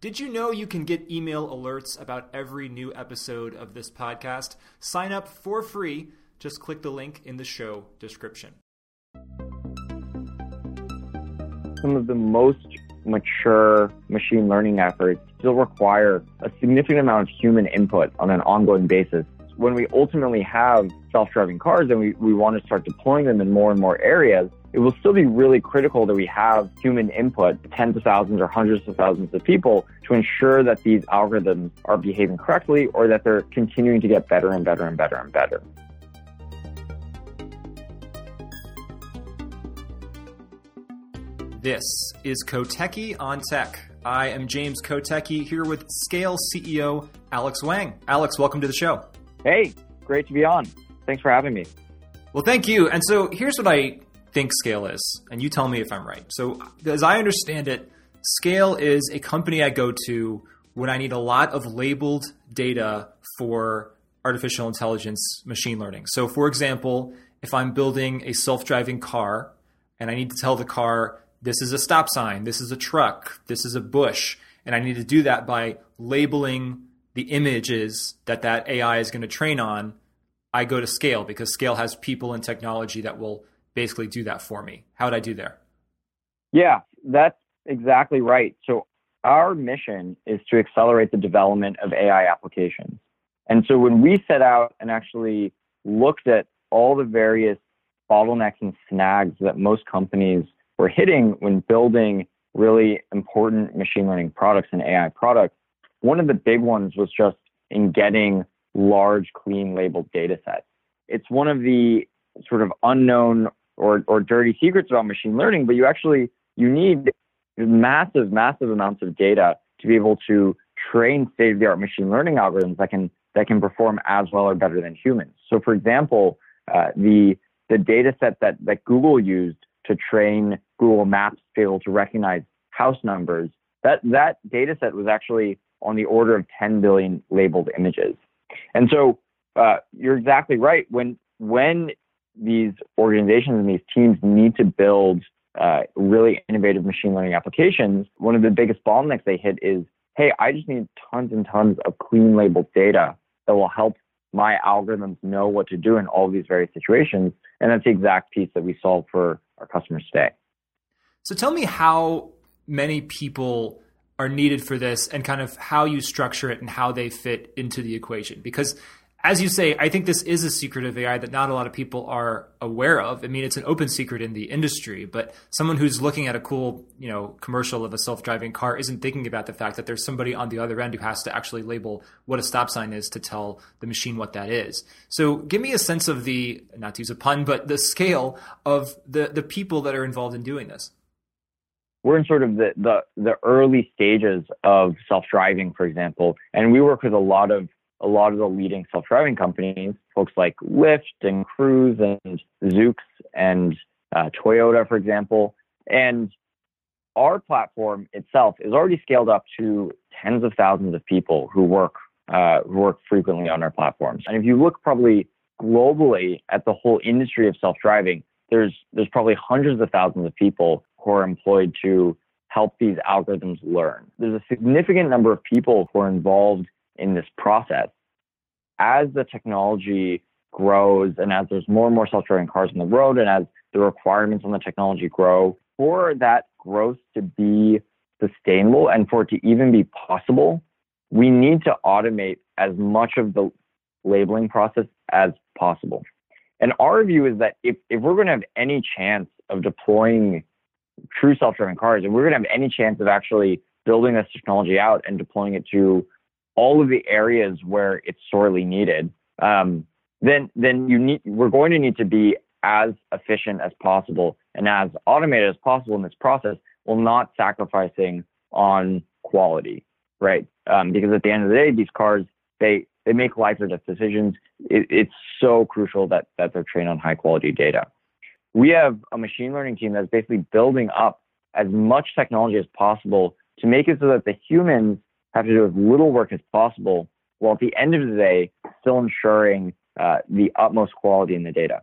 Did you know you can get email alerts about every new episode of this podcast? Sign up for free. Just click the link in the show description. Some of the most mature machine learning efforts still require a significant amount of human input on an ongoing basis. When we ultimately have self-driving cars and we, we want to start deploying them in more and more areas, it will still be really critical that we have human input, tens of thousands or hundreds of thousands of people to ensure that these algorithms are behaving correctly or that they're continuing to get better and better and better and better. This is Kotecki on Tech. I am James Kotecki here with Scale CEO Alex Wang. Alex, welcome to the show. Hey, great to be on. Thanks for having me. Well, thank you. And so here's what I think Scale is, and you tell me if I'm right. So, as I understand it, Scale is a company I go to when I need a lot of labeled data for artificial intelligence machine learning. So, for example, if I'm building a self driving car and I need to tell the car, this is a stop sign, this is a truck, this is a bush, and I need to do that by labeling the images that that AI is going to train on, I go to Scale because Scale has people and technology that will basically do that for me. How would I do there? Yeah, that's exactly right. So our mission is to accelerate the development of AI applications. And so when we set out and actually looked at all the various bottlenecks and snags that most companies were hitting when building really important machine learning products and AI products, one of the big ones was just in getting large, clean labeled data sets. It's one of the sort of unknown or, or dirty secrets about machine learning, but you actually you need massive, massive amounts of data to be able to train state-of-the-art machine learning algorithms that can that can perform as well or better than humans. So, for example, uh, the the data set that that Google used to train Google Maps to be able to recognize house numbers, that that data set was actually on the order of 10 billion labeled images. And so uh, you're exactly right. When when these organizations and these teams need to build uh, really innovative machine learning applications, one of the biggest bottlenecks they hit is, hey, I just need tons and tons of clean labeled data that will help my algorithms know what to do in all these various situations. And that's the exact piece that we solve for our customers today. So tell me how many people are needed for this and kind of how you structure it and how they fit into the equation. Because as you say, I think this is a secret of AI that not a lot of people are aware of. I mean, it's an open secret in the industry, but someone who's looking at a cool, you know, commercial of a self-driving car isn't thinking about the fact that there's somebody on the other end who has to actually label what a stop sign is to tell the machine what that is. So, give me a sense of the not to use a pun, but the scale of the the people that are involved in doing this. We're in sort of the the, the early stages of self-driving, for example, and we work with a lot of a lot of the leading self-driving companies, folks like Lyft and Cruise and Zoox and uh, Toyota, for example. And our platform itself is already scaled up to tens of thousands of people who work uh, who work frequently on our platforms. And if you look probably globally at the whole industry of self-driving, there's there's probably hundreds of thousands of people who are employed to help these algorithms learn. There's a significant number of people who are involved in this process. As the technology grows and as there's more and more self-driving cars on the road and as the requirements on the technology grow, for that growth to be sustainable and for it to even be possible, we need to automate as much of the labeling process as possible. And our view is that if, if we're going to have any chance of deploying true self-driving cars, and we're going to have any chance of actually building this technology out and deploying it to all of the areas where it's sorely needed, um, then then you need we're going to need to be as efficient as possible and as automated as possible in this process while not sacrificing on quality, right? Um, because at the end of the day, these cars they they make life or death decisions. It, it's so crucial that that they're trained on high quality data. We have a machine learning team that's basically building up as much technology as possible to make it so that the humans have to do as little work as possible, while at the end of the day, still ensuring uh, the utmost quality in the data.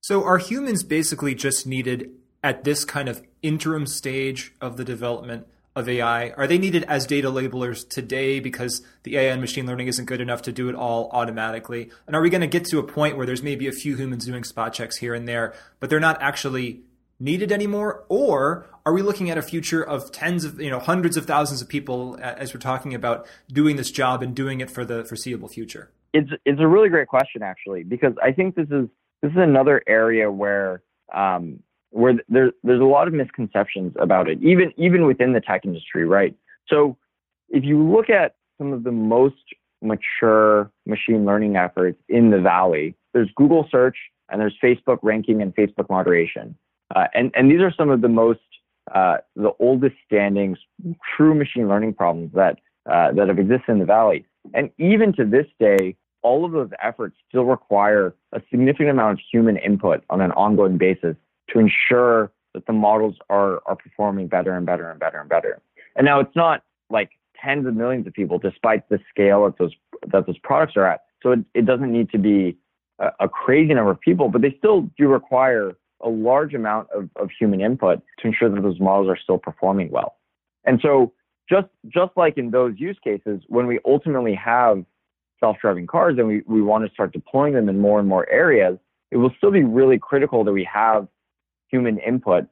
So, are humans basically just needed at this kind of interim stage of the development of AI? Are they needed as data labelers today because the AI and machine learning isn't good enough to do it all automatically? And are we going to get to a point where there's maybe a few humans doing spot checks here and there, but they're not actually needed anymore? Or are we looking at a future of tens of, you know, hundreds of thousands of people as we're talking about doing this job and doing it for the foreseeable future? It's it's a really great question actually because I think this is this is another area where um, where there, there's a lot of misconceptions about it, even even within the tech industry, right? So if you look at some of the most mature machine learning efforts in the valley, there's Google search and there's Facebook ranking and Facebook moderation, uh, and and these are some of the most uh, the oldest standing true machine learning problems that uh, that have existed in the valley, and even to this day, all of those efforts still require a significant amount of human input on an ongoing basis to ensure that the models are are performing better and better and better and better. And now it's not like tens of millions of people, despite the scale that those that those products are at. So it, it doesn't need to be a, a crazy number of people, but they still do require a large amount of, of human input to ensure that those models are still performing well. And so just just like in those use cases, when we ultimately have self-driving cars and we, we want to start deploying them in more and more areas, it will still be really critical that we have human input,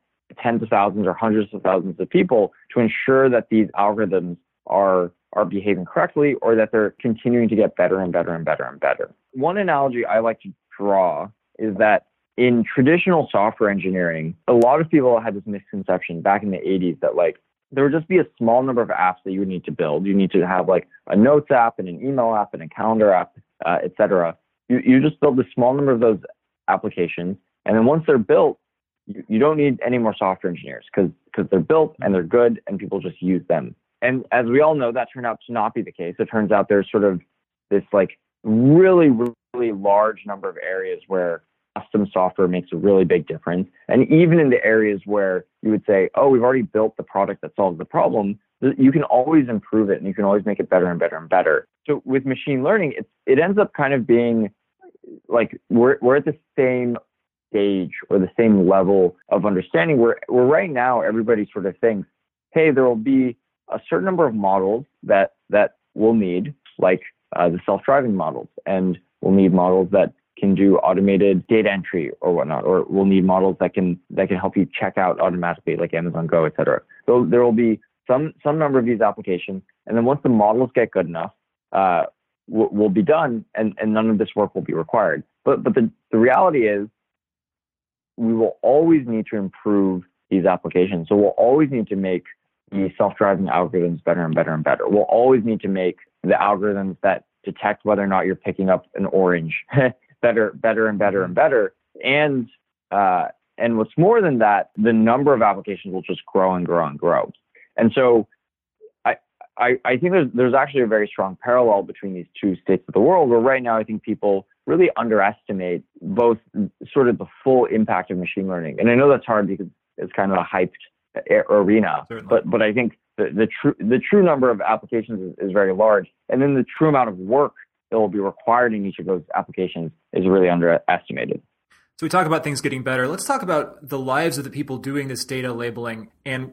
tens of thousands or hundreds of thousands of people to ensure that these algorithms are are behaving correctly or that they're continuing to get better and better and better and better. One analogy I like to draw is that in traditional software engineering, a lot of people had this misconception back in the 80s that like there would just be a small number of apps that you would need to build. You need to have like a notes app and an email app and a calendar app, uh, etc. You, you just build a small number of those applications. And then once they're built, you, you don't need any more software engineers because they're built and they're good and people just use them. And as we all know, that turned out to not be the case. It turns out there's sort of this like really really large number of areas where custom software makes a really big difference. And even in the areas where you would say, oh, we've already built the product that solves the problem, you can always improve it and you can always make it better and better and better. So with machine learning, it's, it ends up kind of being like we're, we're at the same stage or the same level of understanding where, where right now everybody sort of thinks, hey, there will be a certain number of models that that we'll need, like uh, the self-driving models, and we'll need models that can do automated data entry or whatnot, or we'll need models that can that can help you check out automatically, like Amazon Go, et cetera. So there will be some some number of these applications, and then once the models get good enough, uh, will, will be done, and, and none of this work will be required. But but the, the reality is we will always need to improve these applications. So we'll always need to make the self-driving algorithms better and better and better. We'll always need to make the algorithms that detect whether or not you're picking up an orange better, better and better and better. And uh, and what's more than that, the number of applications will just grow and grow and grow. And so I, I, I think there's, there's actually a very strong parallel between these two states of the world where right now I think people really underestimate both sort of the full impact of machine learning. And I know that's hard because it's kind of a hyped arena, Certainly. but but I think the, the true the true number of applications is, is very large, and then the true amount of work that will be required in each of those applications is really underestimated. So we talk about things getting better. Let's talk about the lives of the people doing this data labeling and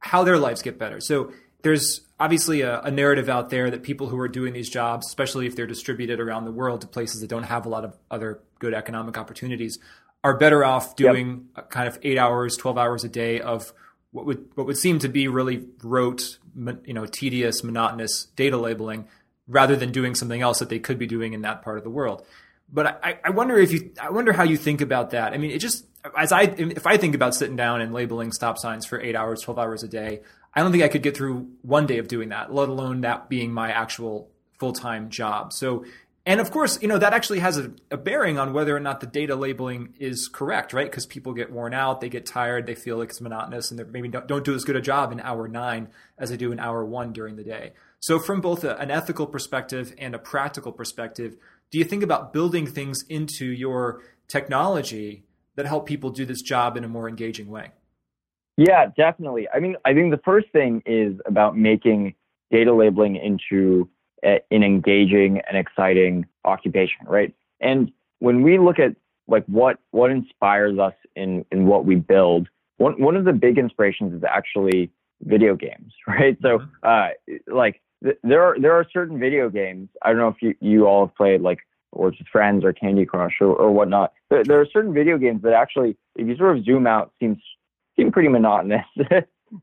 how their lives get better. So there's obviously a, a, narrative out there that people who are doing these jobs, especially if they're distributed around the world to places that don't have a lot of other good economic opportunities, are better off doing yep. kind of eight hours, twelve hours a day of what would what would seem to be really rote, you know, tedious, monotonous data labeling, rather than doing something else that they could be doing in that part of the world. But I, I wonder if you, I wonder how you think about that. I mean, it just as I if I think about sitting down and labeling stop signs for eight hours, twelve hours a day, I don't think I could get through one day of doing that, let alone that being my actual full time job. So, and of course, you know, that actually has a, a, bearing on whether or not the data labeling is correct, right? Because people get worn out, they get tired, they feel like it's monotonous, and they maybe don't, don't do as good a job in hour nine as they do in hour one during the day. So, from both a, an ethical perspective and a practical perspective, do you think about building things into your technology that help people do this job in a more engaging way? Yeah, definitely. I mean, I think the first thing is about making data labeling into a, an engaging and exciting occupation, right? And when we look at like what what inspires us in in what we build, one one of the big inspirations is actually video games, right? So, Mm-hmm. uh, like th- there are there are certain video games. I don't know if you you all have played like Words with Friends or Candy Crush or, or whatnot. There, there are certain video games that actually, if you sort of zoom out, seems seem pretty monotonous.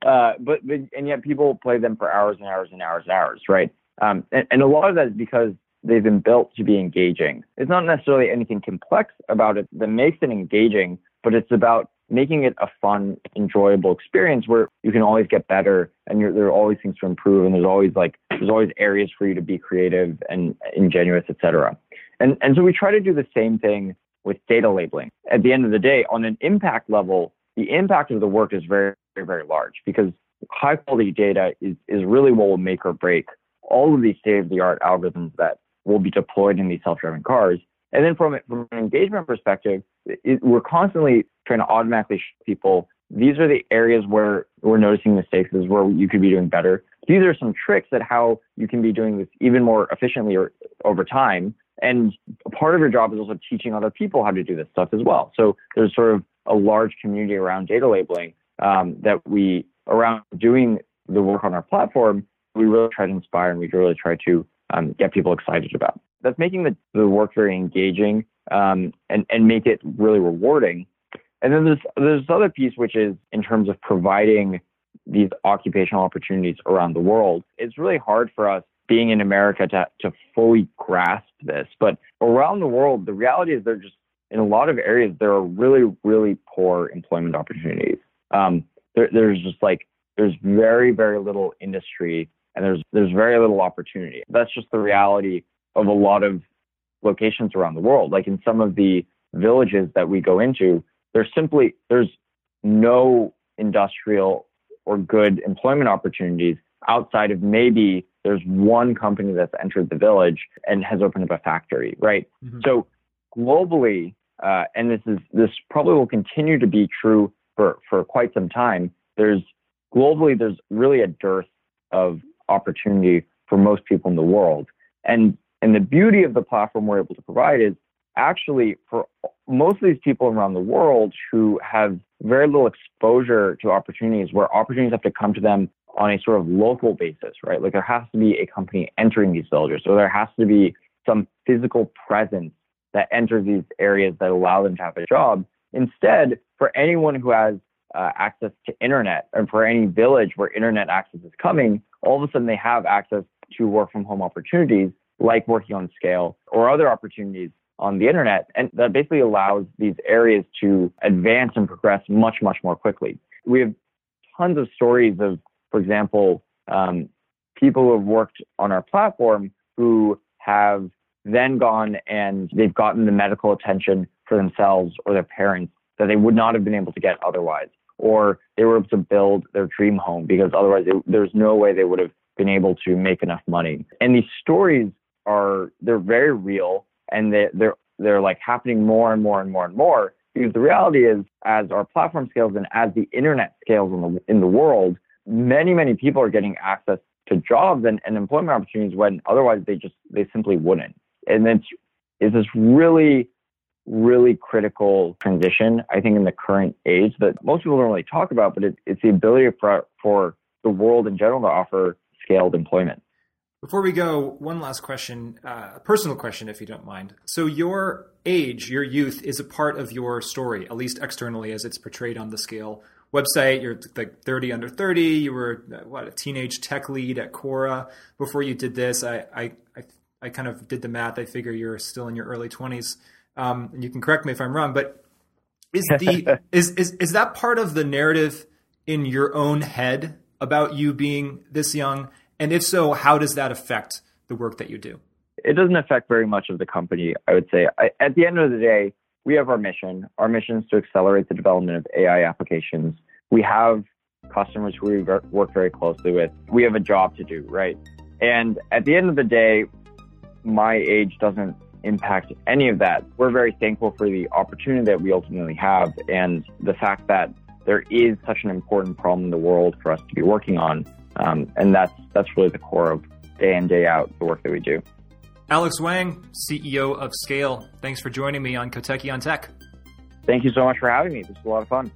uh, but, but and yet people play them for hours and hours and hours and hours, right? Um, and, and a lot of that is because they've been built to be engaging. It's not necessarily anything complex about it that makes it engaging, but it's about making it a fun, enjoyable experience where you can always get better and there are always things to improve and there's always like there's always areas for you to be creative and ingenuous, etc. And and so we try to do the same thing with data labeling. At the end of the day, on an impact level, the impact of the work is very, very, very large because high quality data is, is really what will make or break all of these state of the art algorithms that will be deployed in these self-driving cars. And then from, from an engagement perspective, it, we're constantly trying to automatically show people these are the areas where we're noticing mistakes, is where you could be doing better. These are some tricks at how you can be doing this even more efficiently or over time. And part of your job is also teaching other people how to do this stuff as well. So there's sort of a large community around data labeling um, that we around doing the work on our platform. We really try to inspire and we really try to um, get people excited about. That's making the, the work very engaging um, and and make it really rewarding. And then there's there's this other piece which is in terms of providing these occupational opportunities around the world. It's really hard for us being in America to to fully grasp this, but around the world, the reality is there just in a lot of areas there are really really poor employment opportunities. Um, there, there's just like there's very very little industry and there's there's very little opportunity. That's just the reality of a lot of locations around the world. Like in some of the villages that we go into, there's simply there's no industrial or good employment opportunities outside of maybe there's one company that's entered the village and has opened up a factory, right? Mm-hmm. So globally, uh, and this is this probably will continue to be true for for quite some time. There's globally there's really a dearth of opportunity for most people in the world, and and the beauty of the platform we're able to provide is actually for most of these people around the world who have very little exposure to opportunities where opportunities have to come to them on a sort of local basis, right? Like there has to be a company entering these villages, or there has to be some physical presence that enters these areas that allow them to have a job. Instead, for anyone who has uh, access to internet, and for any village where internet access is coming, all of a sudden they have access to work from home opportunities like working on scale or other opportunities on the internet. And that basically allows these areas to advance and progress much, much more quickly. We have tons of stories of, for example, um, people who have worked on our platform who have then gone and they've gotten the medical attention for themselves or their parents that they would not have been able to get otherwise. Or they were able to build their dream home because otherwise there's no way they would have been able to make enough money. And these stories are they're very real and they, they're they're like happening more and more and more and more because the reality is as our platform scales and as the internet scales in the in the world many many people are getting access to jobs and, and employment opportunities when otherwise they just they simply wouldn't. And it's is this really really critical transition i think in the current age that most people don't really talk about but it, it's the ability for for the world in general to offer scaled employment before we go, one last question, uh, a personal question, if you don't mind. So, your age, your youth, is a part of your story, at least externally, as it's portrayed on the scale website. You're like 30 under 30. You were uh, what a teenage tech lead at Quora before you did this. I I I, I kind of did the math. I figure you're still in your early 20s. Um, and you can correct me if I'm wrong, but is the is, is is that part of the narrative in your own head about you being this young? And if so, how does that affect the work that you do? It doesn't affect very much of the company, I would say. I, at the end of the day, we have our mission. Our mission is to accelerate the development of AI applications. We have customers who we work very closely with. We have a job to do, right? And at the end of the day, my age doesn't impact any of that. We're very thankful for the opportunity that we ultimately have and the fact that there is such an important problem in the world for us to be working on. Um, and that's that's really the core of day in day out the work that we do. Alex Wang, CEO of Scale. Thanks for joining me on Kotecki on Tech. Thank you so much for having me. This was a lot of fun.